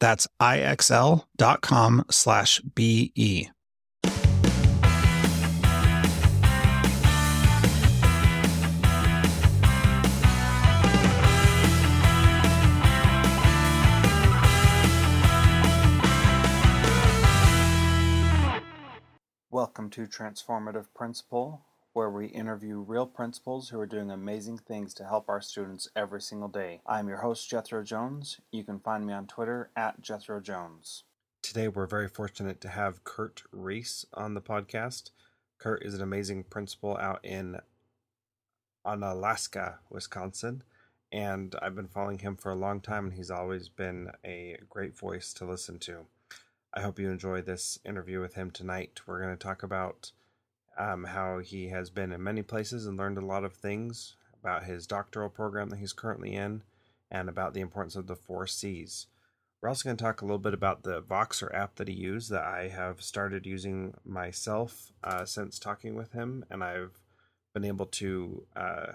That's ixl.com slash BE. Welcome to Transformative Principal, where we interview real principals who are doing amazing things to help our students every single day. I'm your host, Jethro Jones. You can find me on Twitter at Jethro Jones. Today, we're very fortunate to have Curt Rees on the podcast. Curt is an amazing principal out in Onalaska, Wisconsin, and I've been following him for a long time, and he's always been a great voice to listen to. I hope you enjoy this interview with him tonight. We're going to talk about um, how he has been in many places and learned a lot of things about his doctoral program that he's currently in and about the importance of the four C's. We're also going to talk a little bit about the Voxer app that he used that I have started using myself uh, since talking with him, and I've been able to uh,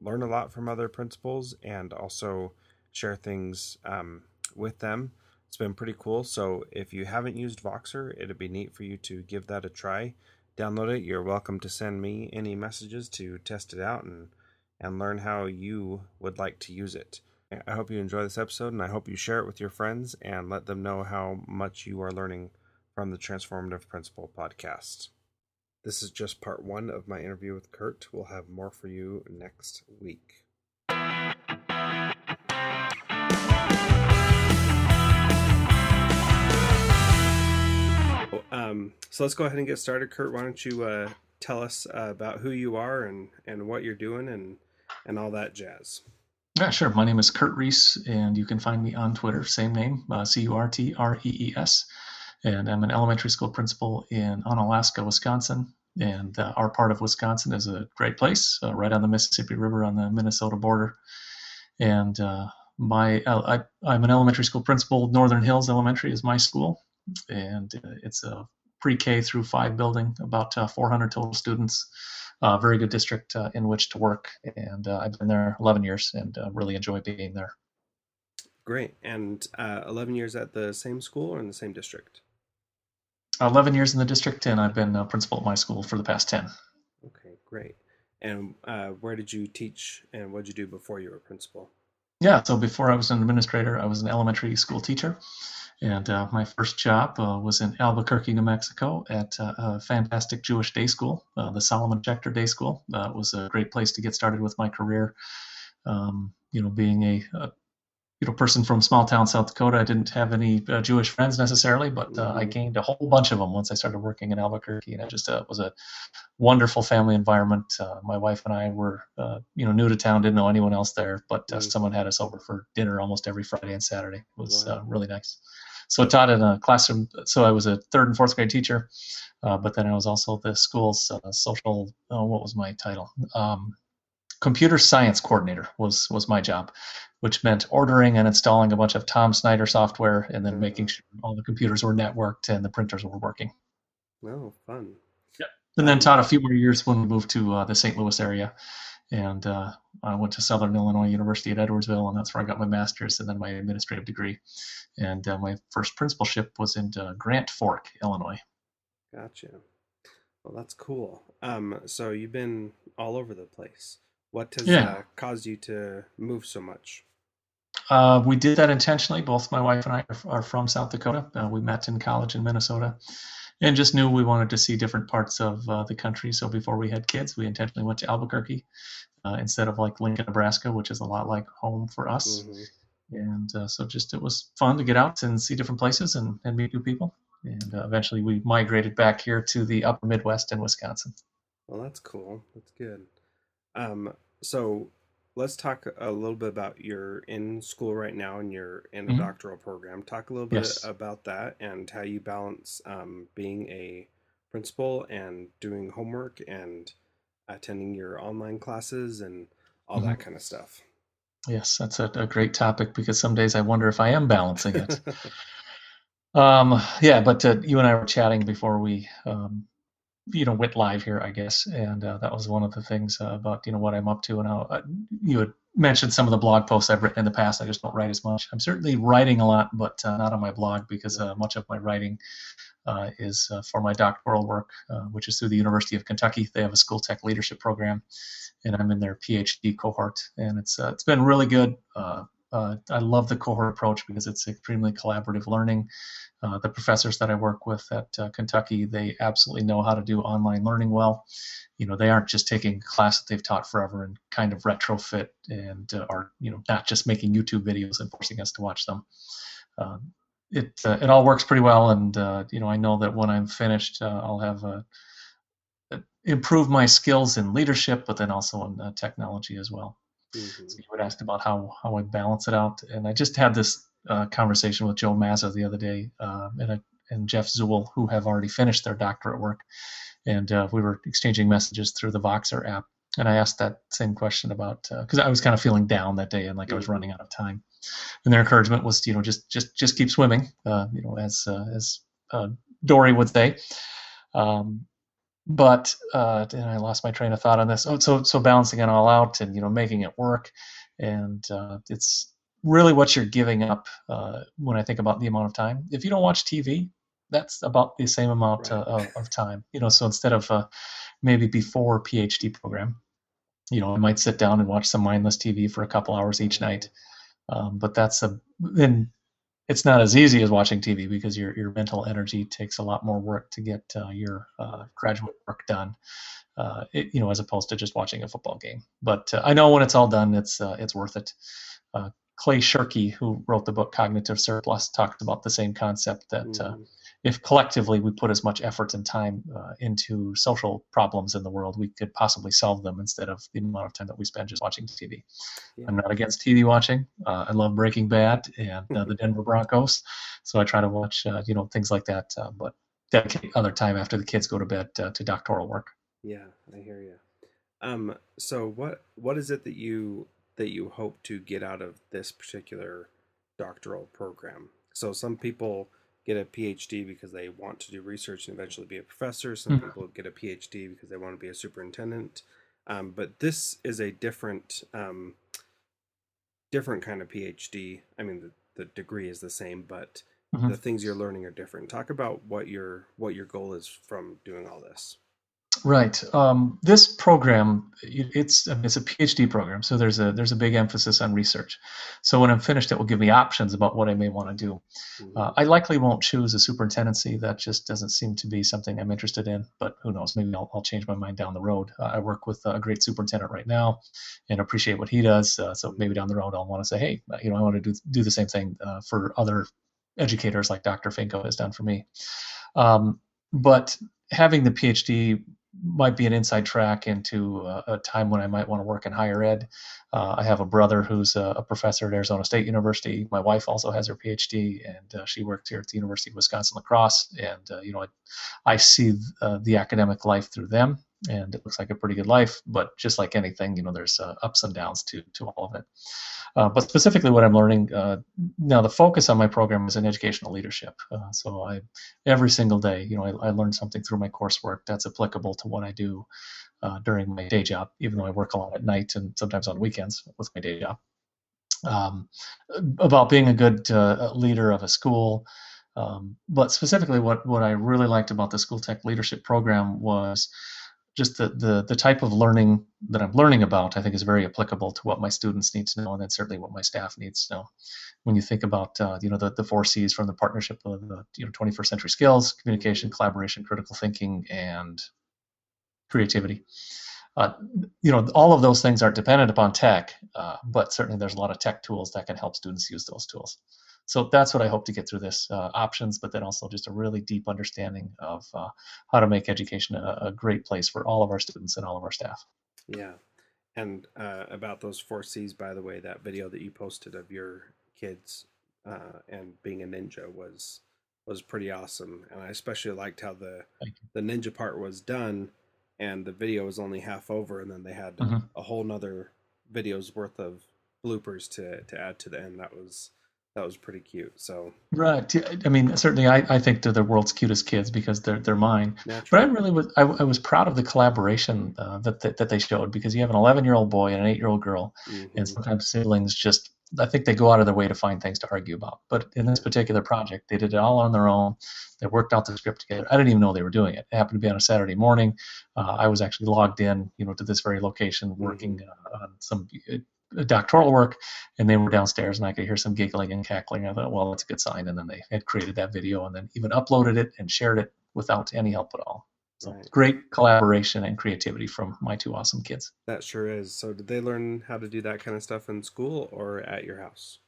learn a lot from other principals and also share things um, with them. It's been pretty cool. So if you haven't used Voxer, it'd be neat for you to give that a try download it. You're welcome to send me any messages to test it out and and learn how you would like to use it. I hope you enjoy this episode and I hope you share it with your friends and let them know how much you are learning from the Transformative Principal podcast. This is just part one of my interview with Curt. We'll have more for you next week. Um, so let's go ahead and get started. Curt, why don't you uh, tell us uh, about who you are and, and what you're doing and, and all that jazz? Yeah, sure. My name is Curt Rees, and you can find me on Twitter, same name, uh, C U R T R E E S. And I'm an elementary school principal in Onalaska, Wisconsin. And uh, our part of Wisconsin is a great place, uh, right on the Mississippi River on the Minnesota border. And uh, my I, I'm an elementary school principal. Northern Hills Elementary is my school, and uh, it's a pre-K through five building, about uh, 400 total students. Uh, very good district uh, in which to work, and uh, I've been there 11 years and uh, really enjoy being there. Great, and 11 years at the same school or in the same district? 11 years in the district, and I've been principal at my school for the past 10. Okay, great. And where did you teach, and what did you do before you were principal? Yeah, so before I was an administrator, I was an elementary school teacher. And uh, my first job uh, was in Albuquerque, New Mexico, at uh, a fantastic Jewish day school, uh, the Solomon Schechter Day School. It was a great place to get started with my career. Um, you know, being a, a, you know person from small town South Dakota, I didn't have any uh, Jewish friends necessarily, but I mm-hmm. gained a whole bunch of them once I started working in Albuquerque, and it just was a wonderful family environment. my wife and I were, you know, new to town, didn't know anyone else there, but mm-hmm. someone had us over for dinner almost every Friday and Saturday. It was really nice. So I taught in a classroom. So I was a third and fourth grade teacher, uh, but then I was also the school's uh, social. What was my title? Um, computer science coordinator was was my job, which meant ordering and installing a bunch of Tom Snyder software and then making sure all the computers were networked and the printers were working. Oh, fun. Yeah. And then taught a few more years when we moved to uh, the St. Louis area. And uh, I went to Southern Illinois University at Edwardsville, and that's where I got my master's and then my administrative degree. And uh, my first principalship was in uh, Grand Fork, Illinois. Gotcha. Well, that's cool. Um, so you've been all over the place. What has yeah. uh, caused you to move so much? Uh, we did that intentionally. Both my wife and I are, are from South Dakota. Uh, we met in college in Minnesota and just knew we wanted to see different parts of uh, the country. So before we had kids, we intentionally went to Albuquerque uh, instead of like Lincoln, Nebraska, which is a lot like home for us. Mm-hmm. And uh, so just it was fun to get out and see different places and, and meet new people. And uh, eventually we migrated back here to the upper Midwest in Wisconsin. Well, that's cool. That's good. Um, so let's talk a little bit about you're in school right now and you're in a mm-hmm. doctoral program. Talk a little bit yes. about that and how you balance um, being a principal and doing homework and attending your online classes and all mm-hmm. that kind of stuff. Yes, that's a, a, great topic because some days I wonder if I am balancing it. um, yeah, but uh, you and I were chatting before we um, you know went live here, I guess, and uh, that was one of the things uh, about you know what I'm up to and how uh, you had mentioned some of the blog posts I've written in the past. I just don't write as much. I'm certainly writing a lot, but uh, not on my blog because uh, much of my writing uh, is for my doctoral work, which is through the University of Kentucky. They have a school tech leadership program, and I'm in their PhD cohort, and it's it's been really good. Uh, I love the cohort approach because it's extremely collaborative learning. Uh, the professors that I work with at uh, Kentucky, they absolutely know how to do online learning well. You know, they aren't just taking a class that they've taught forever and kind of retrofit and uh, are, you know, not just making YouTube videos and forcing us to watch them. Um, it uh, it all works pretty well, and uh, you know, I know that when I'm finished, I'll have a improve my skills in leadership, but then also in technology as well. Mm-hmm. So you had asked about how how I balance it out, and I just had this uh, conversation with Joe Mazza the other day, uh, and a, and Jeff Zoul, who have already finished their doctorate work, and uh, we were exchanging messages through the Voxer app, and I asked that same question about because uh, I was kind of feeling down that day and like I was mm-hmm. running out of time, and their encouragement was you know just just just keep swimming, uh, you know as uh, as Dory would say. Um, but uh, and I lost my train of thought on this. Oh, so so balancing it all out and you know making it work, and uh, it's really what you're giving up uh, when I think about the amount of time. If you don't watch TV, that's about the same amount right. Uh, of, of, time. You know, so instead of uh, maybe before PhD program, you know, I might sit down and watch some mindless TV for a couple hours each night. Um, but that's a then it's not as easy as watching TV because your your mental energy takes a lot more work to get uh, your uh, graduate work done. Uh, it, you know, as opposed to just watching a football game. But uh, I know when it's all done, it's uh, it's worth it. Uh, Clay Shirky, who wrote the book Cognitive Surplus, talked about the same concept that mm if collectively we put as much effort and time uh, into social problems in the world, we could possibly solve them instead of the amount of time that we spend just watching TV. Yeah. I'm not against TV watching. Uh, I love Breaking Bad and uh, the Denver Broncos, so I try to watch uh, you know things like that. Uh, but dedicate other time after the kids go to bed uh, to doctoral work. Yeah, I hear you. Um, so what what is it that you that you hope to get out of this particular doctoral program? So some people get a PhD because they want to do research and eventually be a professor. Some mm-hmm. people get a PhD because they want to be a superintendent. Um, but this is a different, um, different kind of PhD. I mean, the, the degree is the same, but mm-hmm. the things you're learning are different. Talk about what your what your goal is from doing all this. Right. Um, this program, it's it's a PhD program, so there's a there's a big emphasis on research. So when I'm finished, it will give me options about what I may want to do. Mm-hmm. Uh, I likely won't choose a superintendency. That just doesn't seem to be something I'm interested in. But who knows? Maybe I'll, I'll change my mind down the road. Uh, I work with a great superintendent right now, and appreciate what he does. Uh, so maybe down the road, I'll want to say, hey, you know, I want to do do the same thing uh, for other educators like Dr. Finko has done for me. Um, but having the PhD might be an inside track into a, a, time when I might want to work in higher ed. Uh, I have a brother who's a, a, professor at Arizona State University. My wife also has her PhD, and uh, she works here at the University of Wisconsin La Crosse. And uh, you know, I, I see uh, the academic life through them. And it looks like a pretty good life. But just like anything, you know, there's uh, ups and downs to to all of it. Uh, but specifically, what I'm learning uh, now, the focus on my program is in educational leadership. Uh, so I every single day, you know, I, I learn something through my coursework that's applicable to what I do uh, during my day job, even though I work a lot at night and sometimes on weekends with my day job. Um, about being a good uh, leader of a school. Um, but specifically, what, what I really liked about the School Tech Leadership Program was just the, the the type of learning that I'm learning about, I think, is very applicable to what my students need to know, and then certainly what my staff needs to know. When you think about uh, you know the, the four C's from the partnership of the you know 21st century skills, communication, collaboration, critical thinking, and creativity. Uh, you know, all of those things aren't dependent upon tech, uh, but certainly there's a lot of tech tools that can help students use those tools. So that's what I hope to get through this uh, options, but then also just a really deep understanding of uh, how to make education a, a, great place for all of our students and all of our staff. Yeah. And uh, about those four C's, by the way, that video that you posted of your kids uh, and being a ninja was was pretty awesome, and I especially liked how the the ninja part was done, and the video was only half over, and then they had mm-hmm. a whole nother video's worth of bloopers to to add to the end. That was that was pretty cute. So right, I mean, certainly, I, I think they're the world's cutest kids because they're they're mine. Naturally. But I really was I, I was proud of the collaboration uh, that, that, that they showed because you have an 11 year old boy and an eight year old girl, mm-hmm. and sometimes siblings just I think they go out of their way to find things to argue about. But in this particular project, they did it all on their own. They worked out the script together. I didn't even know they were doing it. It happened to be on a Saturday morning. Uh, I was actually logged in, you know, to this very location, working mm-hmm. uh, on some uh, doctoral work, and they were downstairs, and I could hear some giggling and cackling. I thought, well, that's a good sign. And then they had created that video, and then even uploaded it and shared it without any help at all. So right. great collaboration and creativity from my two awesome kids. That sure is. So, did they learn how to do that kind of stuff in school or at your house?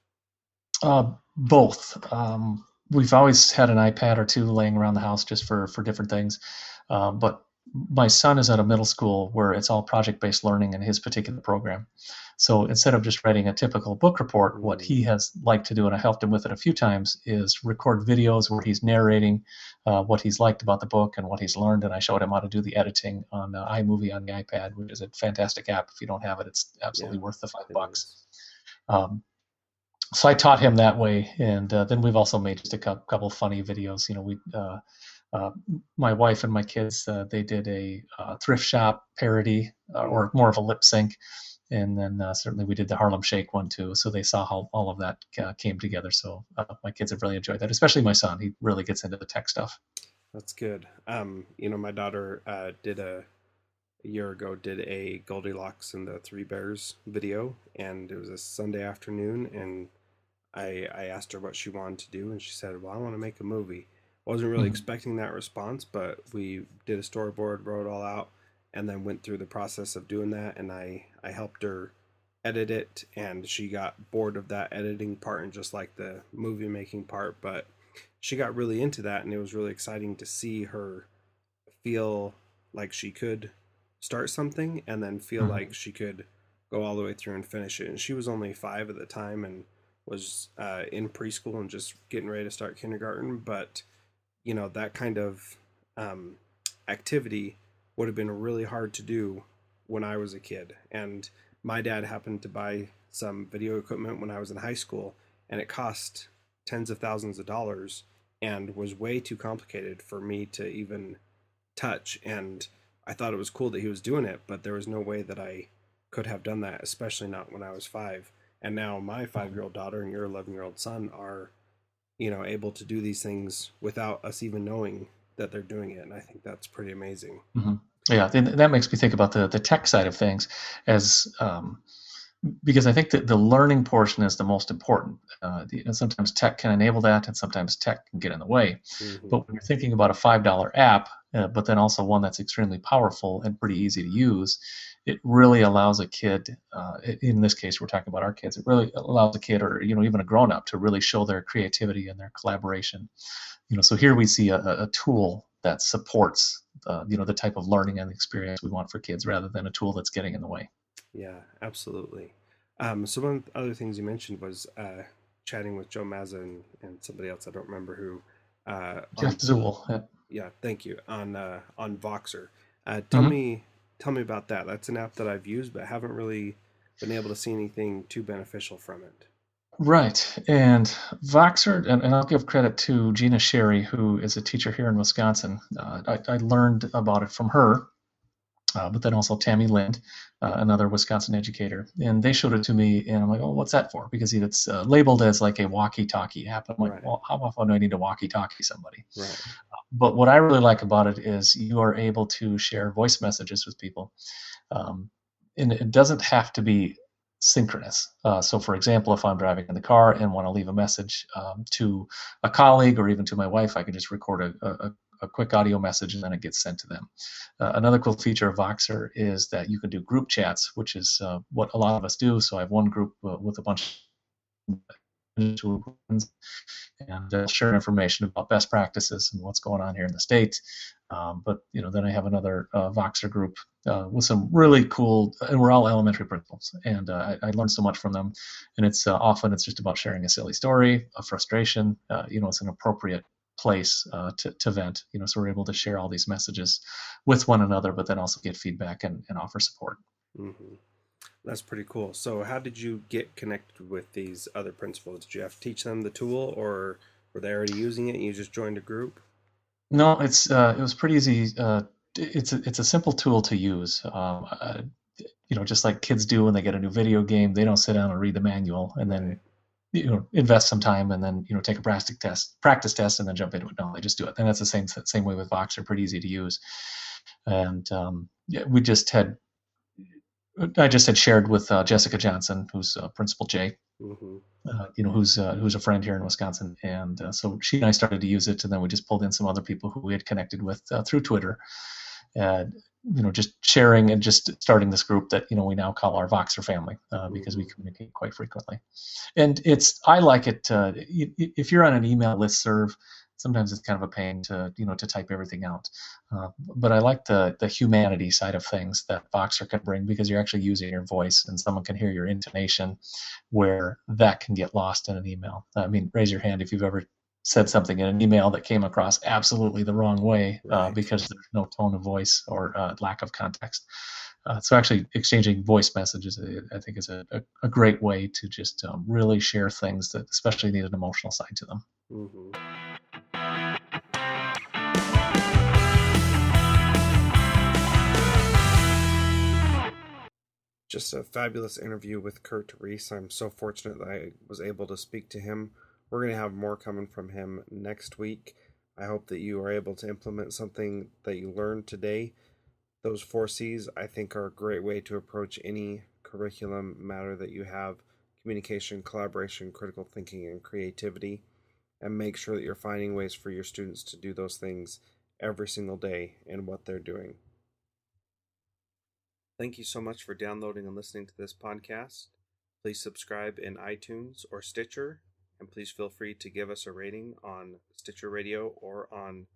Uh, both. Um, we've always had an iPad or two laying around the house just for for different things, uh, but my son is at a middle school where it's all project based learning in his particular program. So instead of just writing a typical book report, what he mm. has liked to do, and I helped him with it a few times, is record videos where he's narrating uh, what he's liked about the book and what he's learned. And I showed him how to do the editing on uh, iMovie on the iPad, which is a fantastic app. If you don't have it, it's absolutely yeah, worth the five bucks. Um, so I taught him that way, and uh, then we've also made just a couple funny videos. You know, we uh, my wife and my kids uh, they did a uh, thrift shop parody uh, or more of a lip sync. And then uh, certainly we did the harlem shake one too. So they saw how all of that came together. So my kids have really enjoyed that especially my son. He really gets into the tech stuff. That's good. Um, you know my daughter did a, a year ago did a goldilocks and the three bears video. And it was a sunday afternoon. And I, I asked her what she wanted to do. And she said well i want to make a movie wasn't really mm-hmm. expecting that response, but we did a storyboard, wrote it all out, and then went through the process of doing that. And I I helped her edit it, and she got bored of that editing part and just like the movie making part, but she got really into that, and it was really exciting to see her feel like she could start something and then feel mm-hmm. like she could go all the way through and finish it. And she was only five at the time and was uh, in preschool and just getting ready to start kindergarten, but you know that kind of um, activity would have been really hard to do when I was a kid. And my dad happened to buy some video equipment when I was in high school, and it cost tens of thousands of dollars and was way too complicated for me to even touch. And I thought it was cool that he was doing it, but there was no way that I could have done that, especially not when I was five. And now my five year old daughter and your 11 year old son are you know able to do these things without us even knowing that they're doing it and i think that's pretty amazing mm-hmm. yeah that makes me think about the, the tech side of things as um, because i think that the learning portion is the most important uh, the, and sometimes tech can enable that and sometimes tech can get in the way mm-hmm. but when you're thinking about a $5 app uh, but then also one that's extremely powerful and pretty easy to use it really allows a kid, uh, in this case, we're talking about our kids, it really allows a kid or, you know, even a grown up to really show their creativity and their collaboration. You know, so here we see a, a tool that supports, uh, you know, the type of learning and experience we want for kids rather than a tool that's getting in the way. Yeah, absolutely. Um, so one of the other things you mentioned was uh, chatting with Joe Mazza and, and, somebody else, I don't remember who. Uh, Jeff Zoul. Yeah. Yeah, thank you. On, uh, on Voxer. Uh, tell mm-hmm. me, tell me about that. That's an app that I've used, but haven't really been able to see anything too beneficial from it. Right. And Voxer, and, and, I'll give credit to Gina Sherry, who is a teacher here in Wisconsin. Uh, I, I, learned about it from her uh, but then also Tammy Lind, uh, another Wisconsin educator. And they showed it to me, and I'm like, oh, what's that for? Because it's uh, labeled as like a walkie talkie app. I'm like, right. well, how often do I need to walkie talkie somebody? Right. Uh, but what I really like about it is you are able to share voice messages with people. Um, and it doesn't have to be synchronous. Uh, so, for example, if I'm driving in the car and want to leave a message um, to a colleague or even to my wife, I can just record a, a, a quick audio message and then it gets sent to them. Uh, another cool feature of Voxer is that you can do group chats, which is uh, what a lot of us do. So I have one group uh, with a bunch of and uh, share information about best practices and what's going on here in the state. Um, but you know, then I have another uh, Voxer group uh, with some really cool, and we're all elementary principals, and I, I learned so much from them. And it's often it's just about sharing a silly story, a frustration. You know, it's an appropriate place uh, to, to vent. You know, so we're able to share all these messages with one another, but then also get feedback and, and offer support. Mm-hmm. That's pretty cool. So, how did you get connected with these other principals? Did you have to teach them the tool, or were they already using it? and You just joined a group. No, it's uh, it was pretty easy. Uh, it's a, it's a simple tool to use. Um, uh, you know, just like kids do when they get a new video game, they don't sit down and read the manual and then you know invest some time and then you know take a practice test practice test and then jump into it. No they just do it. And that's the same same way with voxer pretty easy to use. And um, yeah, we just had i just had shared with uh, jessica johnson who's uh, principal j mm-hmm. uh, you know who's uh, who's a friend here in wisconsin. And uh, so she and i started to use it. And then we just pulled in some other people who we had connected with uh, through twitter. And you know just sharing and just starting this group that you know we now call our Voxer family uh, because we communicate quite frequently. And it's I like it. Uh, if you're on an email list serve, sometimes it's kind of a pain to you know to type everything out. Uh, but I like the the humanity side of things that Voxer can bring because you're actually using your voice and someone can hear your intonation, where that can get lost in an email. I mean, raise your hand if you've ever said something in an email that came across absolutely the wrong way uh, because there's no tone of voice or uh, lack of context. Uh, so actually exchanging voice messages, I think, is a, a, a great way to just um, really share things that especially need an emotional side to them. Mm-hmm. Just a fabulous interview with Curt Rees. I'm so fortunate that I was able to speak to him we're going to have more coming from him next week. I hope that you are able to implement something that you learned today. Those four C's, I think, are a great way to approach any curriculum matter that you have communication, collaboration, critical thinking, and creativity. And make sure that you're finding ways for your students to do those things every single day in what they're doing. Thank you so much for downloading and listening to this podcast. Please subscribe in iTunes or Stitcher and please feel free to give us a rating on Stitcher Radio or on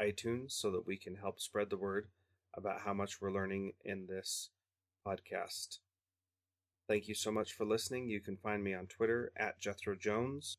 iTunes so that we can help spread the word about how much we're learning in this podcast. Thank you so much for listening. You can find me on Twitter at Jethro Jones